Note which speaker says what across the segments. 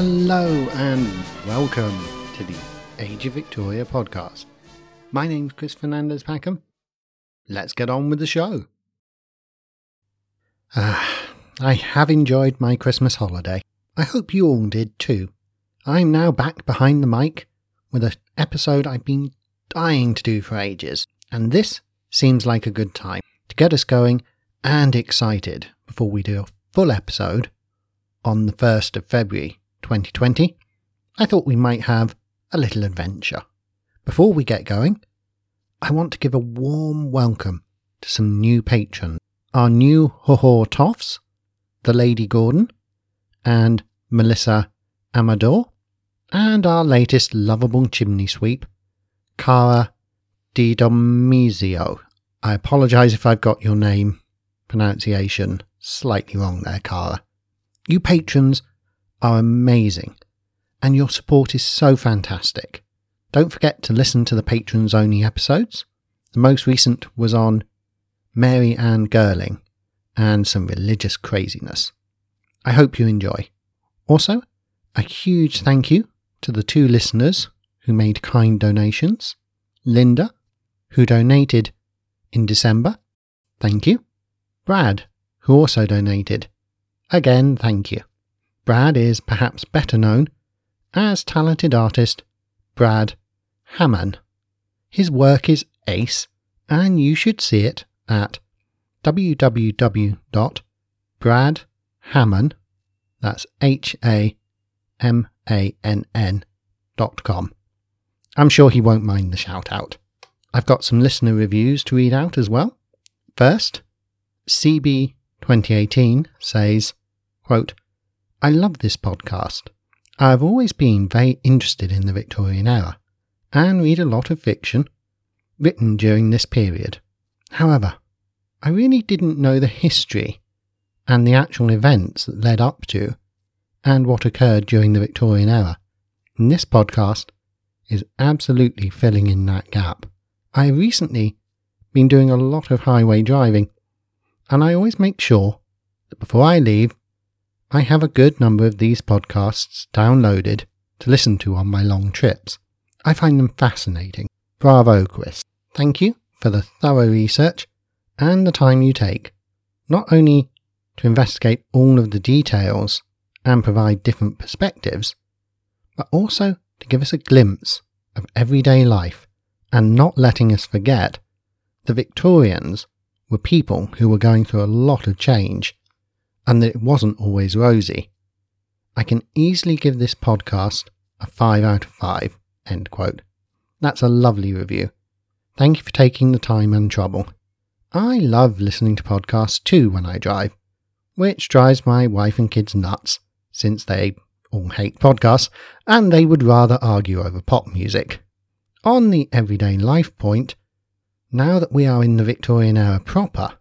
Speaker 1: Hello and welcome to the Age of Victoria podcast. My name's Chris Fernandez Packham. Let's get on with the show. Ah, I have enjoyed my Christmas holiday. I hope you all did too. I'm now back behind the mic with an episode I've been dying to do for ages, and this seems like a good time to get us going and excited before we do a full episode on the 1st of February 2020. I thought we might have a little adventure. Before we get going, I want to give a warm welcome to some new patrons. Our new Hoho Toffs, the Lady Gordon, and Melissa Amador, and our latest lovable chimney sweep, Cara Di Domizio. I apologise if I've got your name pronunciation slightly wrong there, Cara. You patrons are amazing, and your support is so fantastic. Don't forget to listen to the patrons only episodes. The most recent was on Mary Ann Girling and some religious craziness. I hope you enjoy. Also, a huge thank you to the two listeners who made kind donations Linda, who donated in December. Thank you. Brad, who also donated. Again, thank you. Brad is perhaps better known as talented artist Brad Hamann. His work is ace, and you should see it at www.bradhamann, that's H A M A N N dot com. I'm sure he won't mind the shout out. I've got some listener reviews to read out as well. First, CB 2018 says, quote, I love this podcast. I have always been very interested in the Victorian era and read a lot of fiction written during this period. However, I really didn't know the history and the actual events that led up to and what occurred during the Victorian era. And this podcast is absolutely filling in that gap. I have recently been doing a lot of highway driving, and I always make sure that before I leave, I have a good number of these podcasts downloaded to listen to on my long trips. I find them fascinating. Bravo, Chris. Thank you for the thorough research and the time you take, not only to investigate all of the details and provide different perspectives, but also to give us a glimpse of everyday life and not letting us forget the Victorians were people who were going through a lot of change and that it wasn't always rosy. I can easily give this podcast a 5 out of 5. End quote. That's a lovely review. Thank you for taking the time and trouble. I love listening to podcasts too when I drive, which drives my wife and kids nuts since they all hate podcasts and they would rather argue over pop music. On the everyday life point, now that we are in the Victorian era proper,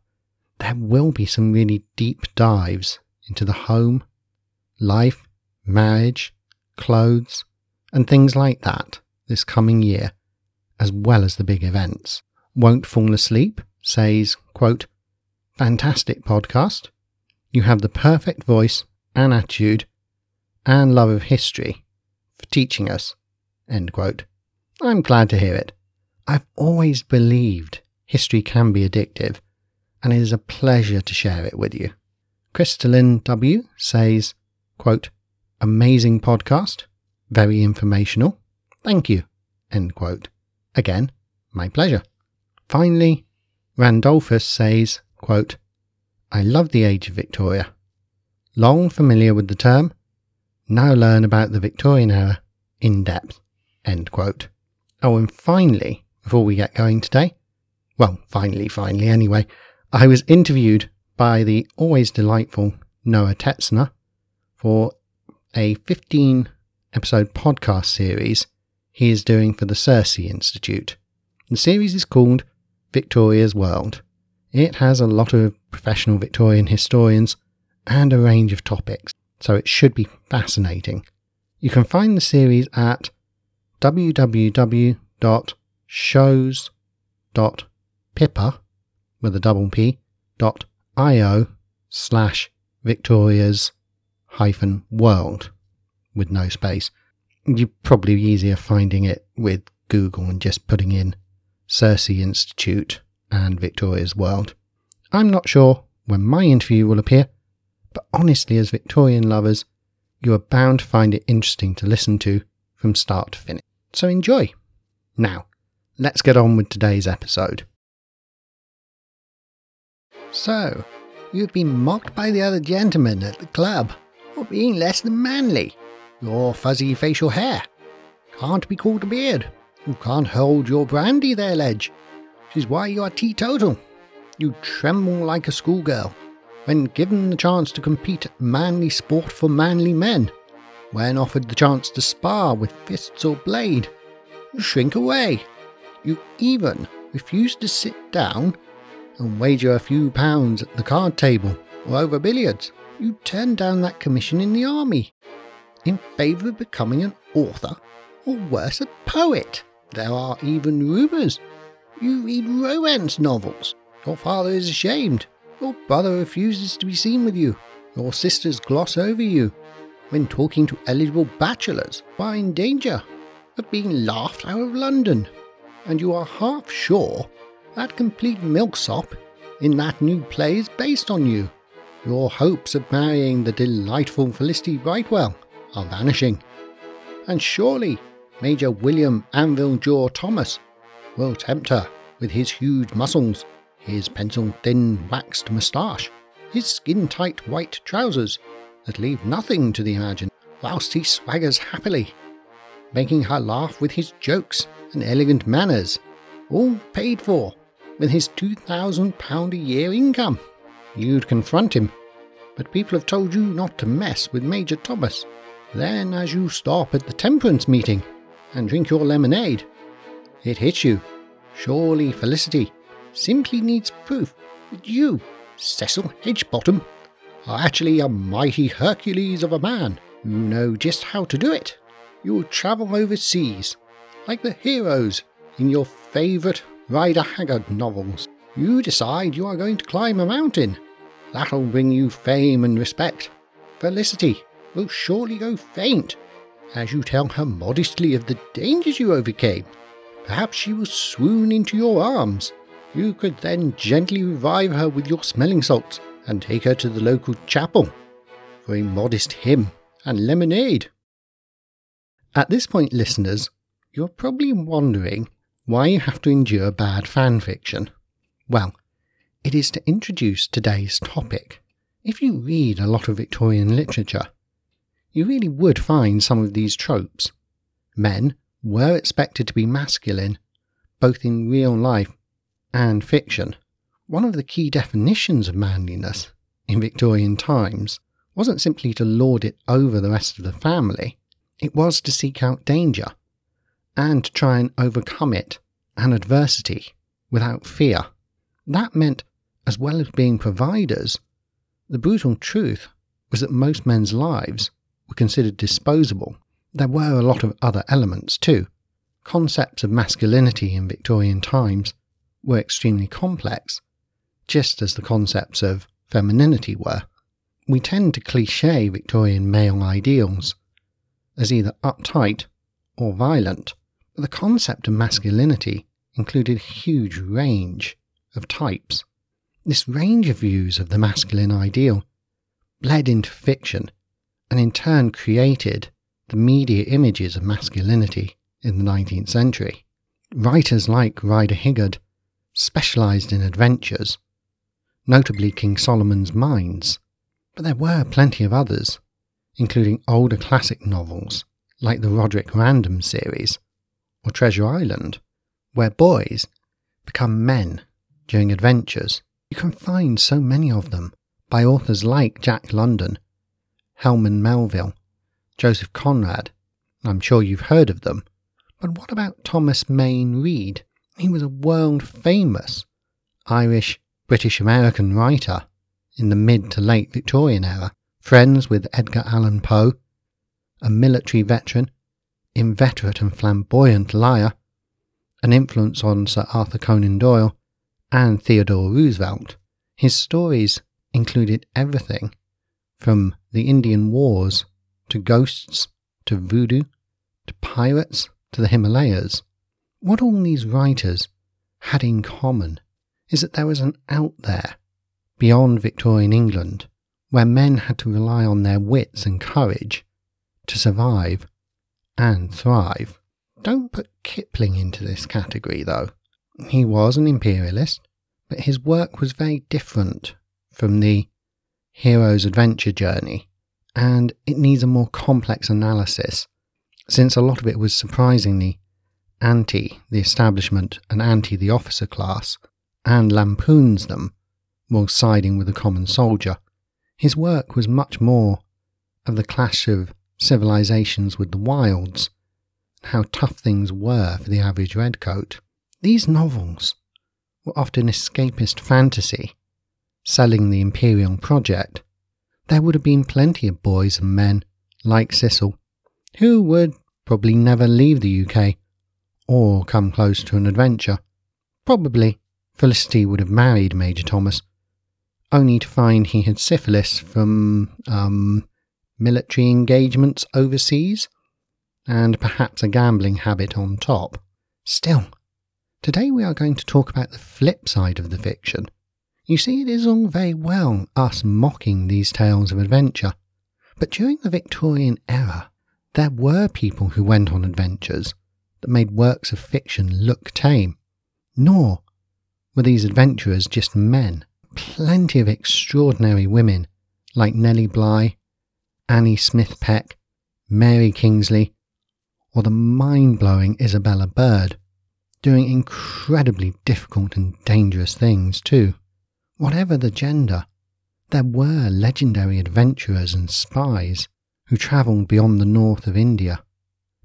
Speaker 1: there will be some really deep dives into the home, life, marriage, clothes, and things like that this coming year, as well as the big events. Won't Fall Asleep says, quote, Fantastic podcast. You have the perfect voice and attitude and love of history for teaching us. End quote. I'm glad to hear it. I've always believed history can be addictive, and it is a pleasure to share it with you. Crystalline W says, quote, Amazing podcast, very informational. Thank you. End quote. Again, my pleasure. Finally, Randolphus says, quote, I love the age of Victoria. Long familiar with the term, now learn about the Victorian era in depth. End quote. Oh, and finally, before we get going today, well, finally, finally, anyway, I was interviewed by the always delightful Noah Tetzner for a 15 episode podcast series he is doing for the Circe Institute. The series is called Victoria's World. It has a lot of professional Victorian historians and a range of topics so it should be fascinating. You can find the series at www.shows.pippa with a double p dot io slash victoria's hyphen world with no space. You're probably easier finding it with Google and just putting in Circe Institute and Victoria's World. I'm not sure when my interview will appear, but honestly, as Victorian lovers, you are bound to find it interesting to listen to from start to finish. So enjoy! Now, let's get on with today's episode. So, you've been mocked by the other gentlemen at the club for being less than manly. Your fuzzy facial hair can't be called a beard. You can't hold your brandy there, Ledge, which is why you are teetotal. You tremble like a schoolgirl when given the chance to compete at manly sport for manly men. When offered the chance to spar with fists or blade, you shrink away. You even refuse to sit down and wager a few pounds at the card table or over billiards. You turn down that commission in the army in favour of becoming an author or worse, a poet. There are even rumours. You read romance novels. Your father is ashamed. Your brother refuses to be seen with you. Your sisters gloss over you when talking to eligible bachelors who are in danger of being laughed out of London. And you are half sure that complete milksop in that new play is based on you. Your hopes of marrying the delightful Felicity Brightwell are vanishing. And surely Major William Anvil Jaw Thomas will tempt her with his huge muscles, his pencil thin waxed moustache, his skin tight white trousers that leave nothing to the imagination, whilst he swaggers happily, making her laugh with his jokes and elegant manners, all paid for with his £2,000 a year income. You'd confront him, but people have told you not to mess with Major Thomas. Then, as you stop at the temperance meeting and drink your lemonade, it hits you. Surely Felicity simply needs proof that you, Cecil Hedgebottom, are actually a mighty Hercules of a man. You know just how to do it. You'll travel overseas, like the heroes in your favourite Rider Haggard novels. You decide you are going to climb a mountain. That'll bring you fame and respect. Felicity will surely go faint as you tell her modestly of the dangers you overcame. Perhaps she will swoon into your arms. You could then gently revive her with your smelling salts and take her to the local chapel for a modest hymn and lemonade. At this point, listeners, you're probably wondering why you have to endure bad fan fiction? Well, it is to introduce today's topic. If you read a lot of Victorian literature, you really would find some of these tropes. Men were expected to be masculine, both in real life and fiction. One of the key definitions of manliness in Victorian times wasn't simply to lord it over the rest of the family, it was to seek out danger and to try and overcome it and adversity without fear. That meant, as well as being providers, the brutal truth was that most men's lives were considered disposable. There were a lot of other elements too. Concepts of masculinity in Victorian times were extremely complex, just as the concepts of femininity were. We tend to cliche Victorian male ideals as either uptight or violent, but the concept of masculinity included a huge range of types. This range of views of the masculine ideal bled into fiction and in turn created the media images of masculinity in the 19th century. Writers like Rider Haggard specialised in adventures, notably King Solomon's Mines, but there were plenty of others, including older classic novels like the Roderick Random series or Treasure Island, where boys become men during adventures. You can find so many of them by authors like Jack London, Herman Melville, Joseph Conrad. I'm sure you've heard of them. But what about Thomas Mayne Reid? He was a world famous Irish British American writer in the mid to late Victorian era, friends with Edgar Allan Poe, a military veteran, inveterate and flamboyant liar, an influence on Sir Arthur Conan Doyle and Theodore Roosevelt. His stories included everything from the Indian Wars to ghosts to voodoo to pirates to the Himalayas, what all these writers had in common is that there was an out there beyond Victorian England where men had to rely on their wits and courage to survive and thrive. Don't put Kipling into this category, though. He was an imperialist, but his work was very different from the hero's adventure journey, and it needs a more complex analysis, since a lot of it was surprisingly anti the establishment and anti the officer class, and lampoons them while siding with the common soldier. His work was much more of the clash of civilizations with the wilds, and how tough things were for the average redcoat. These novels were often escapist fantasy, selling the Imperial project. There would have been plenty of boys and men like Cecil who would probably never leave the UK or come close to an adventure. Probably Felicity would have married Major Thomas, only to find he had syphilis from, um, military engagements overseas, and perhaps a gambling habit on top. Still, today we are going to talk about the flip side of the fiction. You see, it is all very well us mocking these tales of adventure, but during the Victorian era, there were people who went on adventures that made works of fiction look tame. Nor were these adventurers just men. Plenty of extraordinary women like Nellie Bly, Annie Smith Peck, Mary Kingsley, or the mind blowing Isabella Bird, doing incredibly difficult and dangerous things too. Whatever the gender, there were legendary adventurers and spies who travelled beyond the north of India,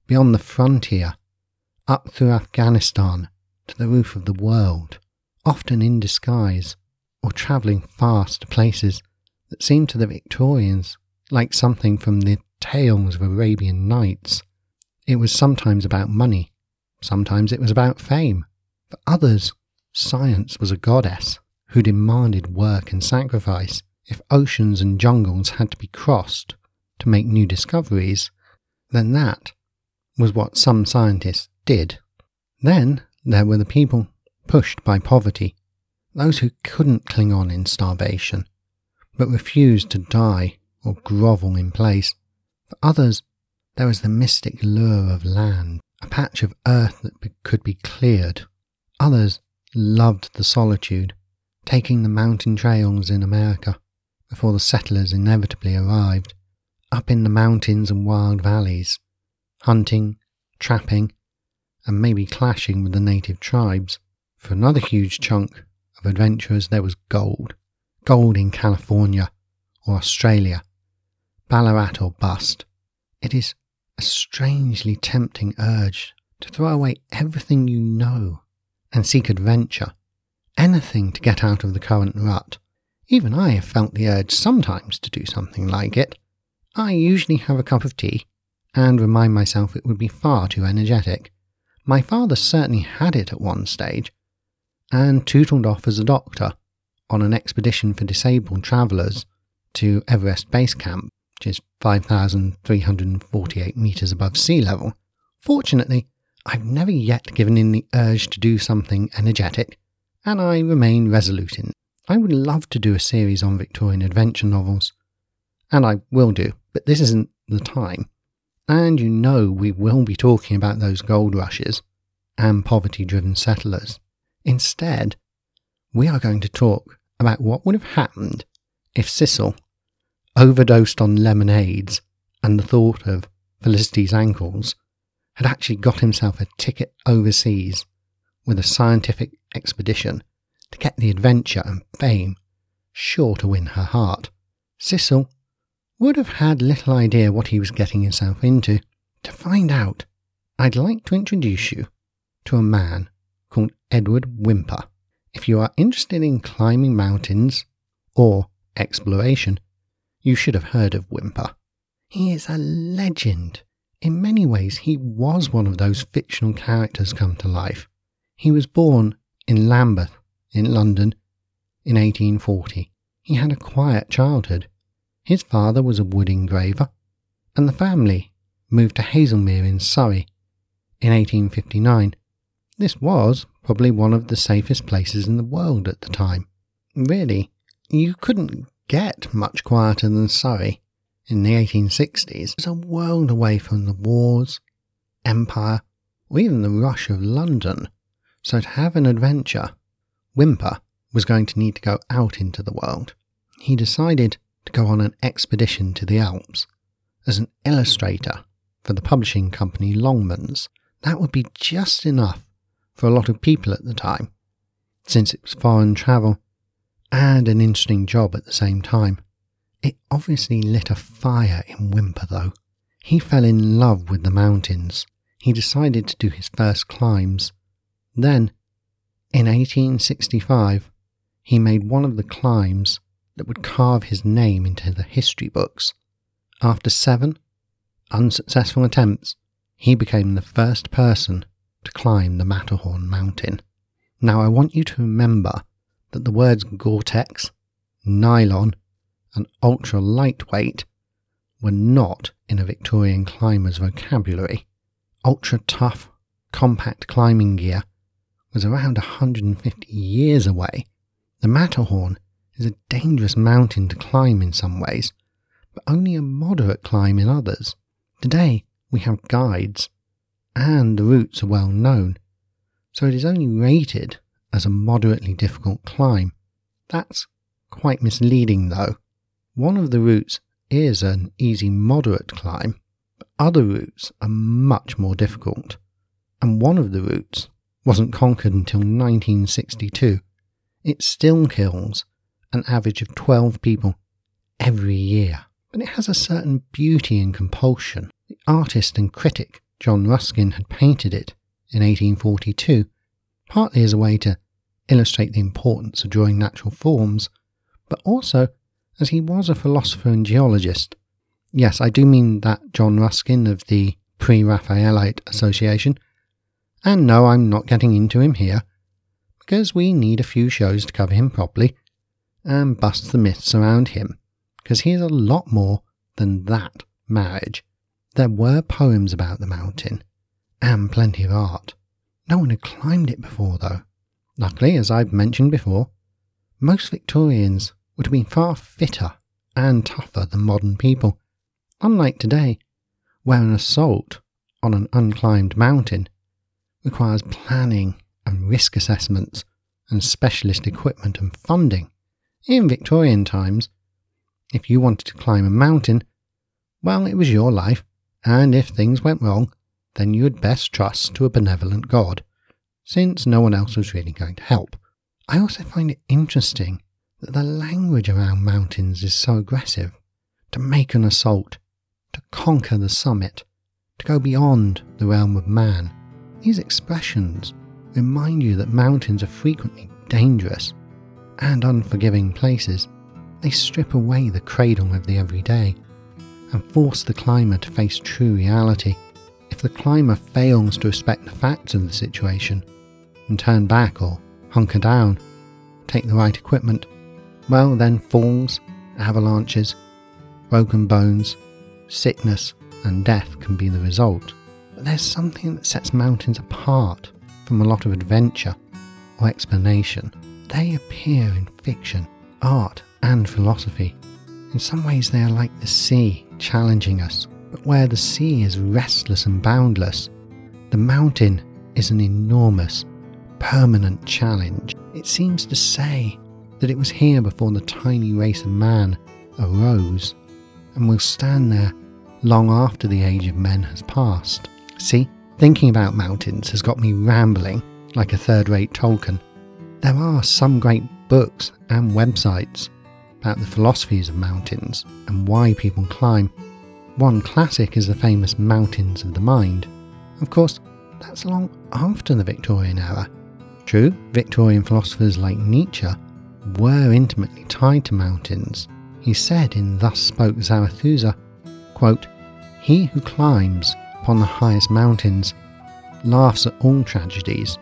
Speaker 1: beyond the frontier, up through Afghanistan to the roof of the world, often in disguise or travelling fast to places that seemed to the Victorians like something from the tales of Arabian Nights. It was sometimes about money, sometimes it was about fame. For others, science was a goddess who demanded work and sacrifice. If oceans and jungles had to be crossed to make new discoveries, then that was what some scientists did. Then there were the people pushed by poverty, those who couldn't cling on in starvation, but refused to die or grovel in place. For others, there was the mystic lure of land, a patch of earth that could be cleared. Others loved the solitude, taking the mountain trails in America before the settlers inevitably arrived, up in the mountains and wild valleys, hunting, trapping, and maybe clashing with the native tribes. For another huge chunk of adventurers, there was gold. Gold in California or Australia, Ballarat or bust. It is a strangely tempting urge to throw away everything you know and seek adventure, anything to get out of the current rut. Even I have felt the urge sometimes to do something like it. I usually have a cup of tea and remind myself it would be far too energetic. My father certainly had it at one stage, and tootled off as a doctor on an expedition for disabled travellers to Everest Base Camp, which is 5,348 metres above sea level. Fortunately, I've never yet given in the urge to do something energetic, and I remain resolute in. I would love to do a series on Victorian adventure novels, and I will do, but this isn't the time. And you know we will be talking about those gold rushes and poverty driven settlers. Instead, we are going to talk about what would have happened if Cecil overdosed on lemonades and the thought of Felicity's ankles had actually got himself a ticket overseas with a scientific expedition to get the adventure and fame sure to win her heart. Cecil would have had little idea what he was getting himself into. To find out, I'd like to introduce you to a man called Edward Whymper. If you are interested in climbing mountains or exploration, you should have heard of Whymper. He is a legend. In many ways, he was one of those fictional characters come to life. He was born in Lambeth, in London, in 1840. He had a quiet childhood. His father was a wood engraver, and the family moved to Haslemere in Surrey in 1859. This was probably one of the safest places in the world at the time. Really, you couldn't get much quieter than Surrey in the 1860s. It was a world away from the wars, empire, or even the rush of London. So to have an adventure, Whymper was going to need to go out into the world. He decided to go on an expedition to the Alps as an illustrator for the publishing company Longmans. That would be just enough for a lot of people at the time, since it was foreign travel and an interesting job at the same time. It obviously lit a fire in Whymper, though. He fell in love with the mountains. He decided to do his first climbs. Then, in 1865, he made one of the climbs that would carve his name into the history books. After seven unsuccessful attempts, he became the first person to climb the Matterhorn mountain. Now, I want you to remember that the words Gore Tex, nylon, and ultra lightweight were not in a Victorian climber's vocabulary. Ultra tough, compact climbing gear was around 150 years away. The Matterhorn is a dangerous mountain to climb in some ways, but only a moderate climb in others. Today, we have guides, and the routes are well known, so it is only rated as a moderately difficult climb. That's quite misleading, though. One of the routes is an easy moderate climb, but other routes are much more difficult. And one of the routes wasn't conquered until 1962. It still kills an average of 12 people every year. But it has a certain beauty and compulsion. The artist and critic John Ruskin had painted it in 1842, partly as a way to illustrate the importance of drawing natural forms, but also as he was a philosopher and geologist. Yes, I do mean that John Ruskin of the Pre Raphaelite Association. And no, I'm not getting into him here, because we need a few shows to cover him properly and bust the myths around him, because he is a lot more than that marriage. There were poems about the mountain, and plenty of art. No one had climbed it before, though. Luckily, as I've mentioned before, most Victorians would have been far fitter and tougher than modern people, unlike today, where an assault on an unclimbed mountain requires planning and risk assessments and specialist equipment and funding. In Victorian times, if you wanted to climb a mountain, well, it was your life, and if things went wrong, then you had best trust to a benevolent God, since no one else was really going to help. I also find it interesting that the language around mountains is so aggressive. To make an assault, to conquer the summit, to go beyond the realm of man. These expressions remind you that mountains are frequently dangerous and unforgiving places. They strip away the cradle of the everyday and force the climber to face true reality. If the climber fails to respect the facts of the situation and turn back or hunker down, take the right equipment, well, then falls, avalanches, broken bones, sickness, and death can be the result. But there's something that sets mountains apart from a lot of adventure or explanation. They appear in fiction, art, and philosophy. In some ways, they are like the sea challenging us, but where the sea is restless and boundless, the mountain is an enormous, permanent challenge. It seems to say that it was here before the tiny race of man arose and will stand there long after the age of men has passed. See, thinking about mountains has got me rambling like a third rate Tolkien. There are some great books and websites about the philosophies of mountains and why people climb. One classic is the famous Mountains of the Mind. Of course, that's long after the Victorian era. True, Victorian philosophers like Nietzsche were intimately tied to mountains. He said in Thus Spoke Zarathustra, quote, He who climbs upon the highest mountains laughs at all tragedies,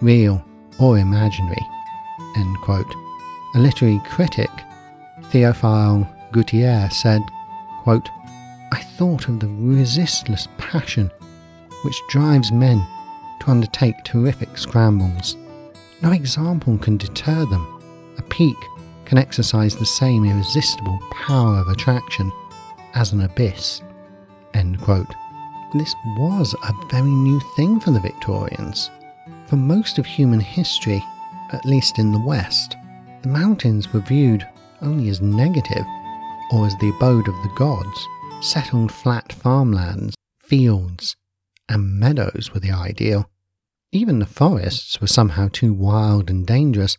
Speaker 1: real or imaginary. End quote. A literary critic, Theophile Gautier, said, quote, I thought of the resistless passion which drives men to undertake terrific scrambles. No example can deter them. A peak can exercise the same irresistible power of attraction as an abyss. This was a very new thing for the Victorians. For most of human history, at least in the West, the mountains were viewed only as negative or as the abode of the gods. Settled flat farmlands, fields, and meadows were the ideal. Even the forests were somehow too wild and dangerous.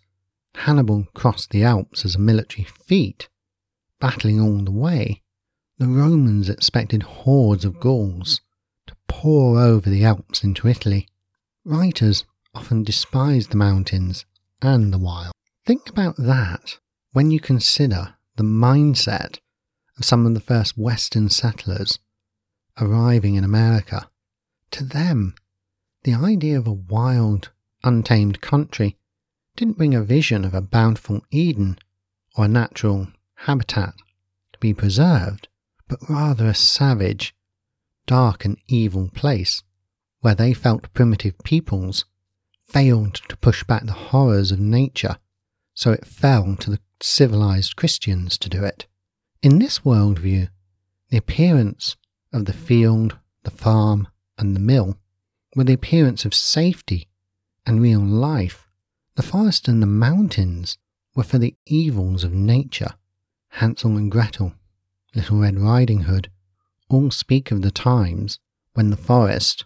Speaker 1: Hannibal crossed the Alps as a military feat, battling all the way. The Romans expected hordes of Gauls to pour over the Alps into Italy. Writers often despised the mountains and the wild. Think about that when you consider the mindset of some of the first Western settlers arriving in America. To them, the idea of a wild, untamed country didn't bring a vision of a bountiful Eden or a natural habitat to be preserved, but rather a savage, dark, and evil place where they felt primitive peoples failed to push back the horrors of nature, so it fell to the civilized Christians to do it. In this worldview, the appearance of the field, the farm, and the mill were the appearance of safety and real life. The forest and the mountains were for the evils of nature. Hansel and Gretel, Little Red Riding Hood, all speak of the times when the forest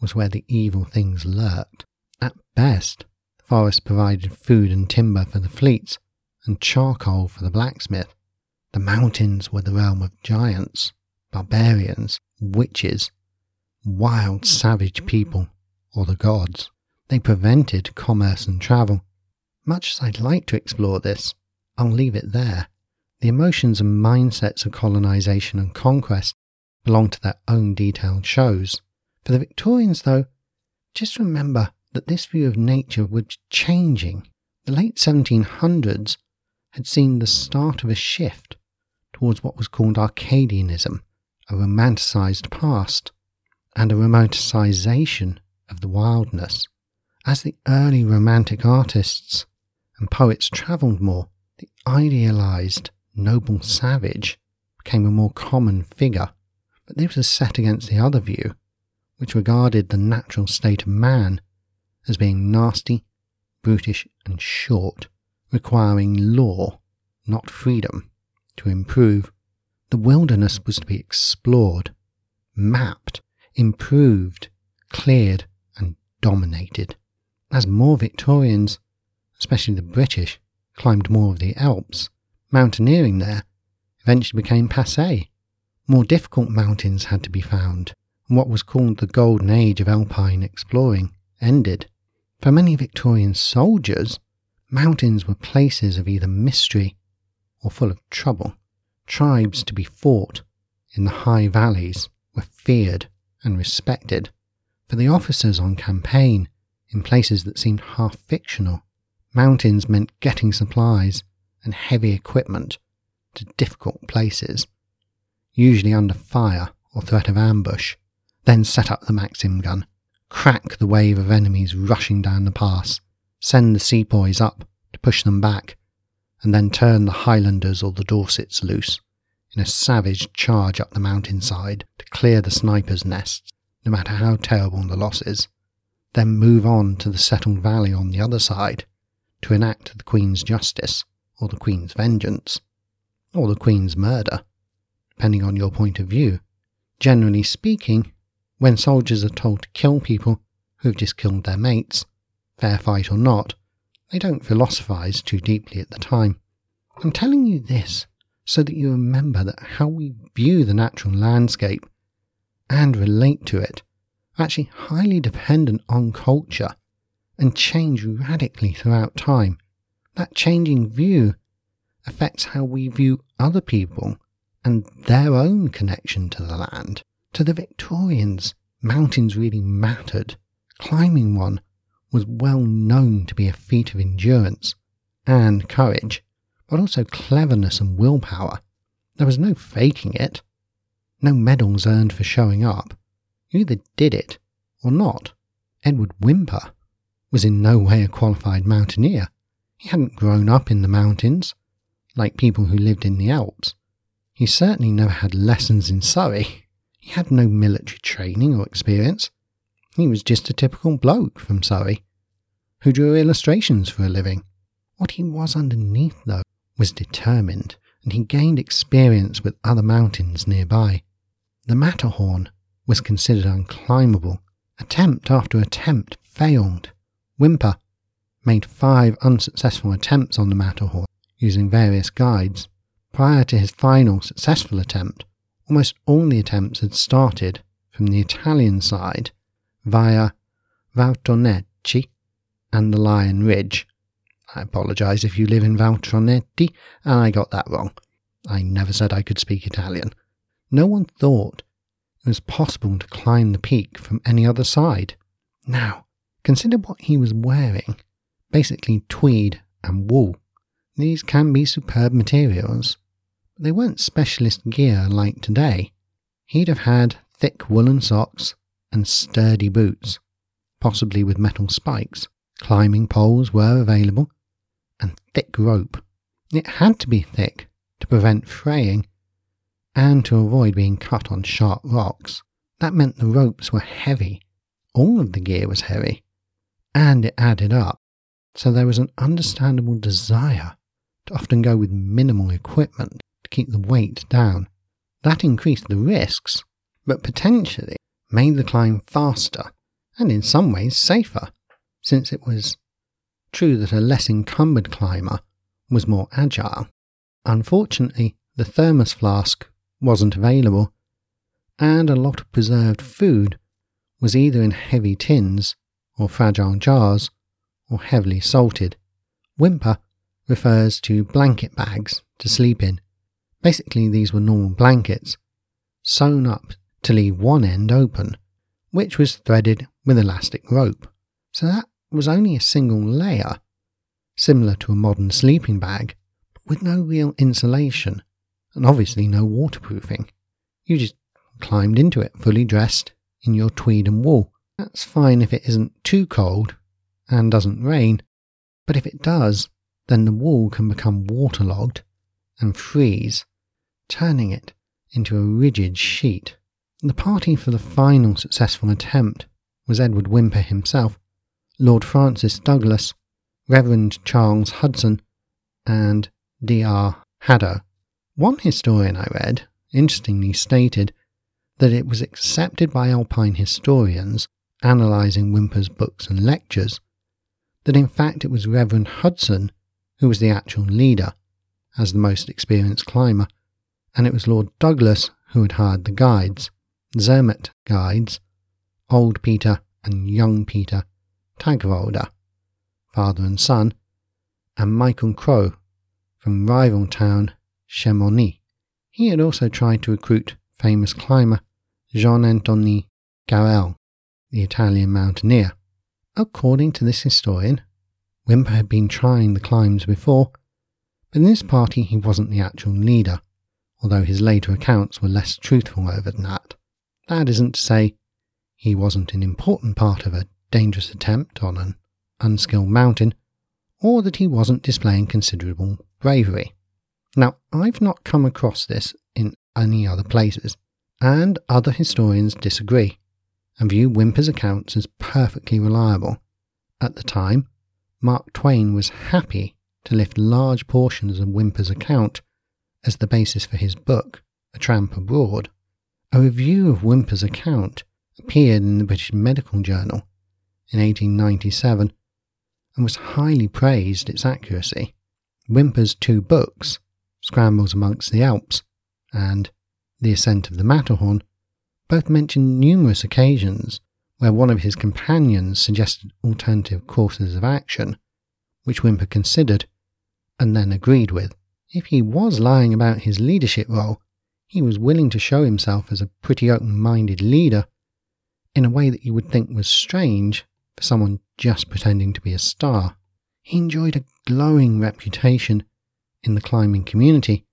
Speaker 1: was where the evil things lurked. At best, the forest provided food and timber for the fleets and charcoal for the blacksmith. The mountains were the realm of giants, barbarians, witches, wild, hmm. savage hmm. people, or the gods. They prevented commerce and travel. Much as I'd like to explore this, I'll leave it there. The emotions and mindsets of colonization and conquest belong to their own detailed shows. For the Victorians, though, just remember that this view of nature was changing. The late 1700s had seen the start of a shift towards what was called Arcadianism, a romanticized past, and a romanticization of the wildness. As the early romantic artists and poets travelled more, the idealized noble savage became a more common figure, but this was set against the other view, which regarded the natural state of man as being nasty, brutish, and short, requiring law, not freedom, to improve. The wilderness was to be explored, mapped, improved, cleared, and dominated. As more Victorians, especially the British, climbed more of the Alps, mountaineering there eventually became passe. More difficult mountains had to be found, and what was called the golden age of alpine exploring ended. For many Victorian soldiers, mountains were places of either mystery or full of trouble. Tribes to be fought in the high valleys were feared and respected. For the officers on campaign, in places that seemed half fictional, mountains meant getting supplies and heavy equipment to difficult places, usually under fire or threat of ambush, then set up the Maxim gun, crack the wave of enemies rushing down the pass, send the sepoys up to push them back, and then turn the Highlanders or the Dorsets loose in a savage charge up the mountainside to clear the snipers' nests, no matter how terrible the losses, then move on to the settled valley on the other side to enact the Queen's justice, or the Queen's vengeance, or the Queen's murder, depending on your point of view. Generally speaking, when soldiers are told to kill people who have just killed their mates, fair fight or not, they don't philosophize too deeply at the time. I'm telling you this so that you remember that how we view the natural landscape and relate to it are actually highly dependent on culture and change radically throughout time. That changing view affects how we view other people and their own connection to the land. To the Victorians, mountains really mattered. Climbing one was well known to be a feat of endurance and courage but also cleverness and willpower. There was no faking it. no medals earned for showing up. You either did it or not. Edward Whymper was in no way a qualified mountaineer. He hadn't grown up in the mountains, like people who lived in the Alps. He certainly never had lessons in Surrey. He had no military training or experience. He was just a typical bloke from Surrey who drew illustrations for a living. What he was underneath, though, was determined, and he gained experience with other mountains nearby. The Matterhorn was considered unclimbable. Attempt after attempt failed. Whymper made five unsuccessful attempts on the Matterhorn using various guides. Prior to his final successful attempt, almost all the attempts had started from the Italian side via Valtornecci and the Lion Ridge. I apologise if you live in Valtronetti and I got that wrong. I never said I could speak Italian. No one thought it was possible to climb the peak from any other side. Now, consider what he was wearing basically tweed and wool. These can be superb materials, but they weren't specialist gear like today. He'd have had thick woolen socks and sturdy boots, possibly with metal spikes. Climbing poles were available, and thick rope. It had to be thick to prevent fraying and to avoid being cut on sharp rocks. That meant the ropes were heavy. All of the gear was heavy, and it added up. So there was an understandable desire to often go with minimal equipment to keep the weight down. That increased the risks, but potentially made the climb faster and in some ways safer since it was true that a less encumbered climber was more agile. Unfortunately, the thermos flask wasn't available, and a lot of preserved food was either in heavy tins or fragile jars or heavily salted. Whymper refers to blanket bags to sleep in. Basically, these were normal blankets, sewn up to leave one end open, which was threaded with elastic rope. So that was only a single layer, similar to a modern sleeping bag, but with no real insulation and obviously no waterproofing. You just climbed into it fully dressed in your tweed and wool. That's fine if it isn't too cold and doesn't rain, but if it does, then the wool can become waterlogged and freeze, turning it into a rigid sheet. The party for the final successful attempt was Edward Whymper himself, Lord Francis Douglas, Reverend Charles Hudson, and D.R. Hadow. One historian I read interestingly stated that it was accepted by Alpine historians analysing Whymper's books and lectures that in fact it was Reverend Hudson who was the actual leader as the most experienced climber, and it was Lord Douglas who had hired the guides, Zermatt guides, Old Peter and Young Peter Taugwalder, father and son, and Michael Croz from rival town Chamonix. He had also tried to recruit famous climber Jean-Antoine Carrel, the Italian mountaineer. According to this historian, Whymper had been trying the climbs before, but in this party he wasn't the actual leader, although his later accounts were less truthful over that. That isn't to say he wasn't an important part of a dangerous attempt on an unskilled mountain, or that he wasn't displaying considerable bravery. Now, I've not come across this in any other places, and other historians disagree and view Whymper's accounts as perfectly reliable. At the time, Mark Twain was happy to lift large portions of Whymper's account as the basis for his book, A Tramp Abroad. A review of Whymper's account appeared in the British Medical Journal in 1897 and was highly praised its accuracy. Whymper's two books, Scrambles Amongst the Alps and The Ascent of the Matterhorn, both mention numerous occasions where one of his companions suggested alternative courses of action, which Whymper considered and then agreed with. If he was lying about his leadership role, he was willing to show himself as a pretty open minded leader in a way that you would think was strange for someone just pretending to be a star. He enjoyed a glowing reputation in the climbing community,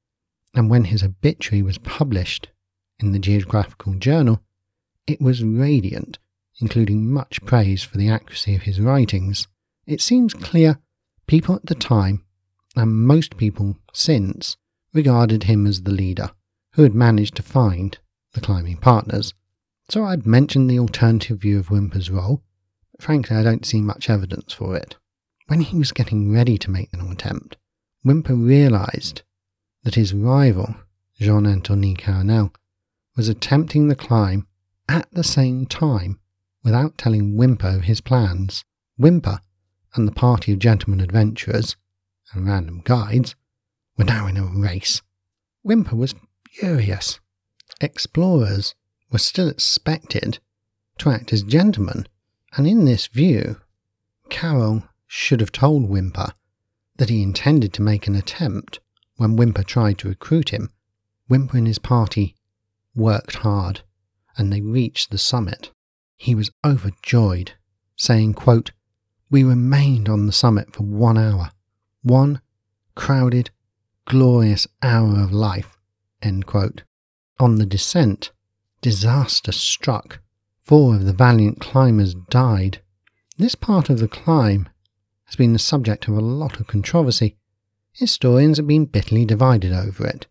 Speaker 1: and when his obituary was published in the Geographical Journal, it was radiant, including much praise for the accuracy of his writings. It seems clear people at the time, and most people since, regarded him as the leader who had managed to find the climbing partners. So I'd mentioned the alternative view of Whymper's role, but frankly I don't see much evidence for it. When he was getting ready to make the attempt, Whymper realised that his rival, Jean Antoine Carrel, was attempting the climb at the same time without telling Whymper of his plans. Whymper and the party of gentlemen adventurers and random guides were now in a race. Whymper was furious. Explorers were still expected to act as gentlemen, and in this view, Carrel should have told Whymper that he intended to make an attempt when Whymper tried to recruit him. Whymper and his party worked hard, and they reached the summit. He was overjoyed, saying, quote, We remained on the summit for one hour, one crowded, glorious hour of life on the descent, disaster struck. Four of the valiant climbers died. This part of the climb has been the subject of a lot of controversy. Historians have been bitterly divided over it.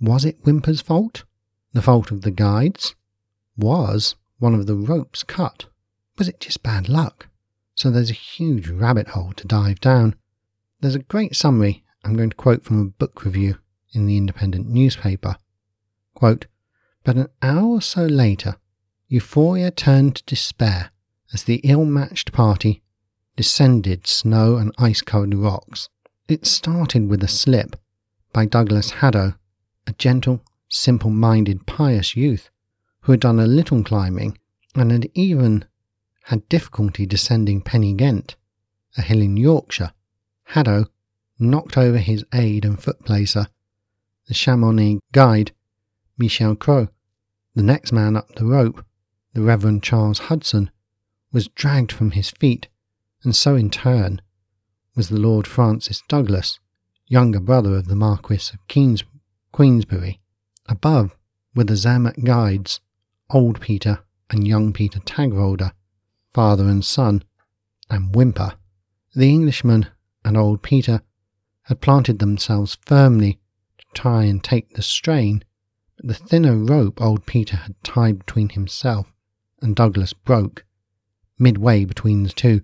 Speaker 1: Was it Whymper's fault? The fault of the guides? Was one of the ropes cut? Was it just bad luck? So there's a huge rabbit hole to dive down. There's a great summary I'm going to quote from a book review in the Independent newspaper. Quote, but an hour or so later, euphoria turned to despair as the ill matched party descended snow and ice covered rocks. It started with a slip by Douglas Hadow, a gentle, simple minded, pious youth who had done a little climbing and had even had difficulty descending Pen-y-ghent, a hill in Yorkshire. Hadow knocked over his aide and footplacer the Chamonix guide, Michel Croz. The next man up the rope, the Reverend Charles Hudson, was dragged from his feet, and so in turn was the Lord Francis Douglas, younger brother of the Marquis of Queens- Queensberry. Above were the Zermatt guides, Old Peter and Young Peter Taugwalder, father and son, and Whymper. The Englishman and Old Peter had planted themselves firmly try and take the strain, but the thinner rope old Peter had tied between himself and Douglas broke. Midway between the two,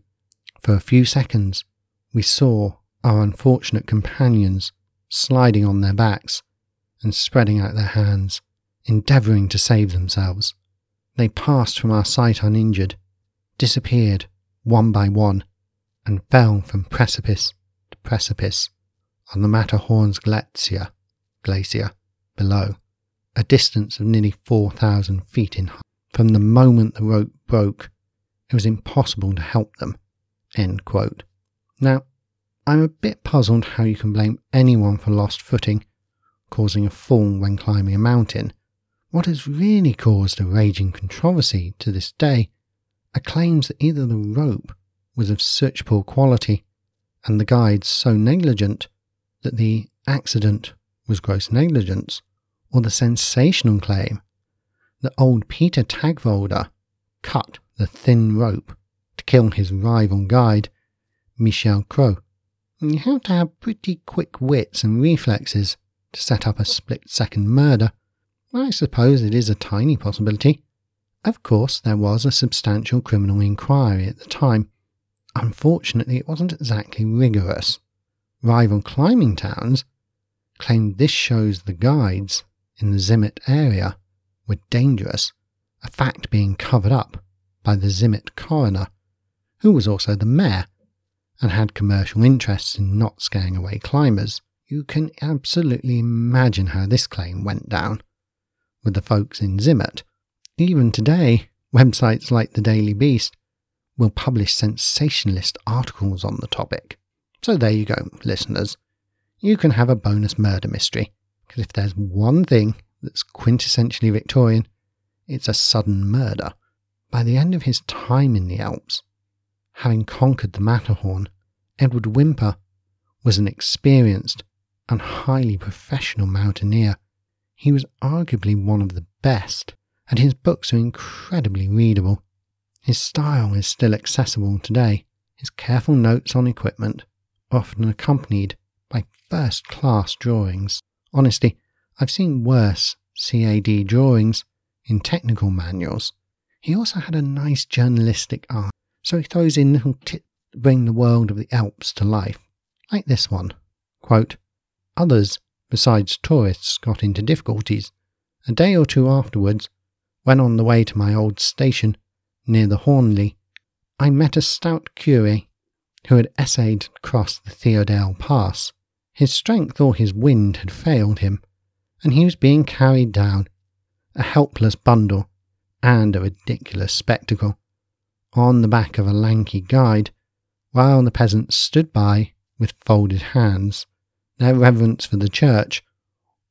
Speaker 1: for a few seconds, we saw our unfortunate companions sliding on their backs and spreading out their hands, endeavouring to save themselves. They passed from our sight uninjured, disappeared one by one, and fell from precipice to precipice on the Matterhorn's glacier glacier below, a distance of nearly 4,000 feet in height. From the moment the rope broke, it was impossible to help them. Now, I'm a bit puzzled how you can blame anyone for lost footing, causing a fall when climbing a mountain. What has really caused a raging controversy to this day are claims that either the rope was of such poor quality and the guides so negligent that the accident was gross negligence, or the sensational claim that old Peter Taugwalder cut the thin rope to kill his rival guide, Michel Croz. You have to have pretty quick wits and reflexes to set up a split second murder. I suppose it is a tiny possibility. Of course, there was a substantial criminal inquiry at the time. Unfortunately, it wasn't exactly rigorous. Rival climbing towns claimed this shows the guides in the Zermatt area were dangerous, a fact being covered up by the Zermatt coroner, who was also the mayor and had commercial interests in not scaring away climbers. You can absolutely imagine how this claim went down with the folks in Zermatt. Even today, websites like the Daily Beast will publish sensationalist articles on the topic. So there you go, listeners you can have a bonus murder mystery. Because if there's one thing that's quintessentially Victorian, it's a sudden murder. By the end of his time in the Alps, having conquered the Matterhorn, Edward Whymper was an experienced and highly professional mountaineer. He was arguably one of the best, and his books are incredibly readable. His style is still accessible today. His careful notes on equipment, often accompanied by first class drawings. Honestly, I've seen worse CAD drawings in technical manuals. He also had a nice journalistic eye, so he throws in little tips to bring the world of the Alps to life, like this one. Quote, Others, besides tourists, got into difficulties. A day or two afterwards, when on the way to my old station near the Hornli, I met a stout curé who had essayed to cross the Theodule Pass. His strength or his wind had failed him, and he was being carried down, a helpless bundle and a ridiculous spectacle, on the back of a lanky guide, while the peasants stood by with folded hands, their reverence for the church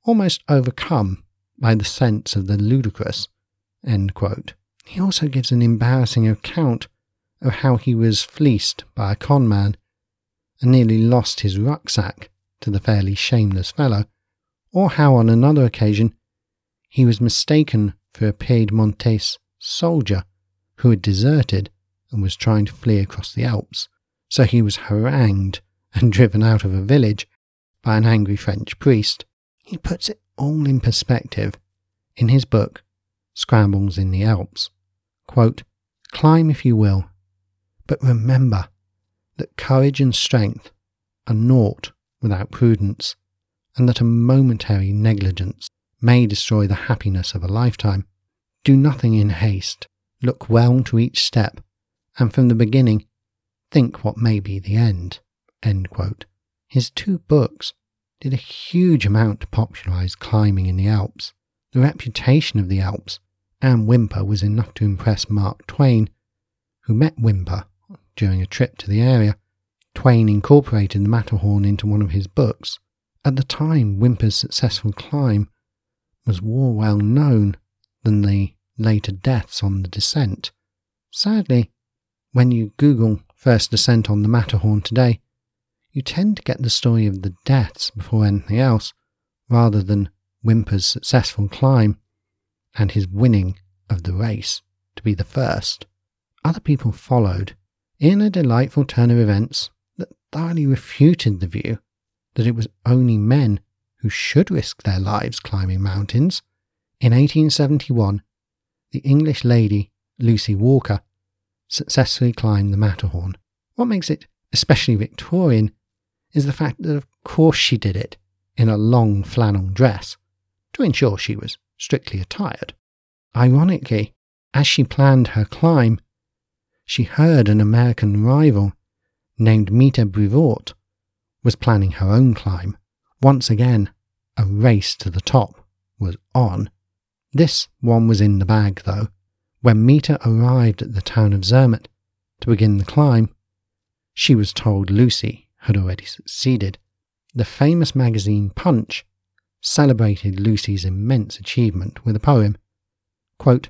Speaker 1: almost overcome by the sense of the ludicrous. He also gives an embarrassing account of how he was fleeced by a con man and nearly lost his rucksack to the fairly shameless fellow, or how on another occasion he was mistaken for a Piedmontese soldier who had deserted and was trying to flee across the Alps, so he was harangued and driven out of a village by an angry French priest. He puts it all in perspective in his book, Scrambles in the Alps. Quote, Climb if you will, but remember that courage and strength are naught without prudence, and that a momentary negligence may destroy the happiness of a lifetime. Do nothing in haste, look well to each step, and from the beginning think what may be the end. end His two books did a huge amount to popularize climbing in the Alps. The reputation of the Alps and Whymper was enough to impress Mark Twain, who met Whymper during a trip to the area. Twain incorporated the Matterhorn into one of his books. At the time, Whymper's successful climb was more well known than the later deaths on the descent. Sadly, when you Google first descent on the Matterhorn today, you tend to get the story of the deaths before anything else, rather than Whymper's successful climb and his winning of the race to be the first. Other people followed in a delightful turn of events that thoroughly refuted the view that it was only men who should risk their lives climbing mountains. In 1871, the English lady Lucy Walker successfully climbed the Matterhorn. What makes it especially Victorian is the fact that, of course, she did it in a long flannel dress to ensure she was strictly attired. Ironically, as she planned her climb, she heard an American rival named Meta Brevoort was planning her own climb. Once again, a race to the top was on. This one was in the bag, though. When Meta arrived at the town of Zermatt to begin the climb, she was told Lucy had already succeeded. The famous magazine Punch celebrated Lucy's immense achievement with a poem. Quote,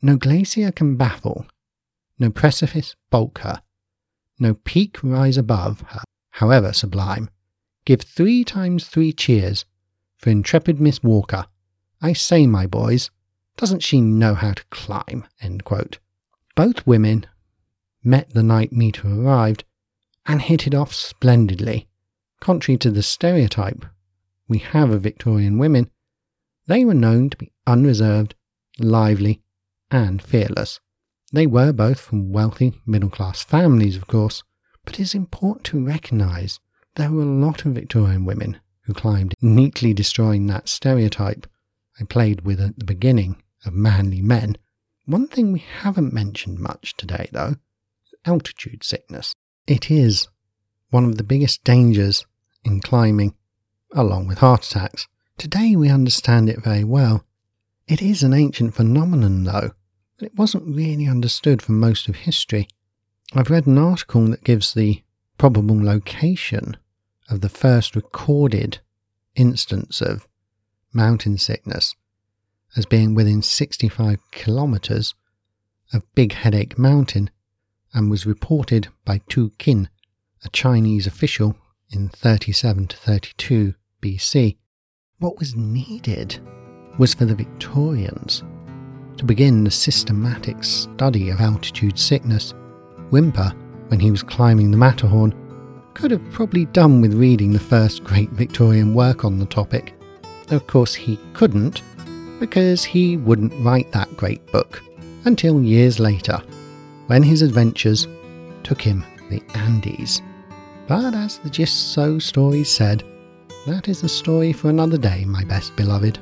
Speaker 1: no glacier can baffle, no precipice balk her, no peak rise above her, however sublime. Give three times three cheers for intrepid Miss Walker. I say, my boys, doesn't she know how to climb? Both women met the night Meta arrived and hit it off splendidly. Contrary to the stereotype we have of Victorian women, they were known to be unreserved, lively, and fearless. They were both from wealthy middle class families, of course, but it's important to recognise there were a lot of Victorian women who climbed, neatly destroying that stereotype I played with at the beginning of manly men. One thing we haven't mentioned much today, though, is altitude sickness. It is one of the biggest dangers in climbing, along with heart attacks. Today we understand it very well. It is an ancient phenomenon, though, but it wasn't really understood for most of history. I've read an article that gives the probable location of the first recorded instance of mountain sickness as being within 65 kilometres of Big Headache Mountain and was reported by Tu Qin, a Chinese official in 37 to 32 BC. What was needed was for the Victorians to begin the systematic study of altitude sickness. Whymper, when he was climbing the Matterhorn, could have probably done with reading the first great Victorian work on the topic. Of course, he couldn't, because he wouldn't write that great book until years later, when his adventures took him the Andes. But as the Just So story said, that is a story for another day, my best beloved.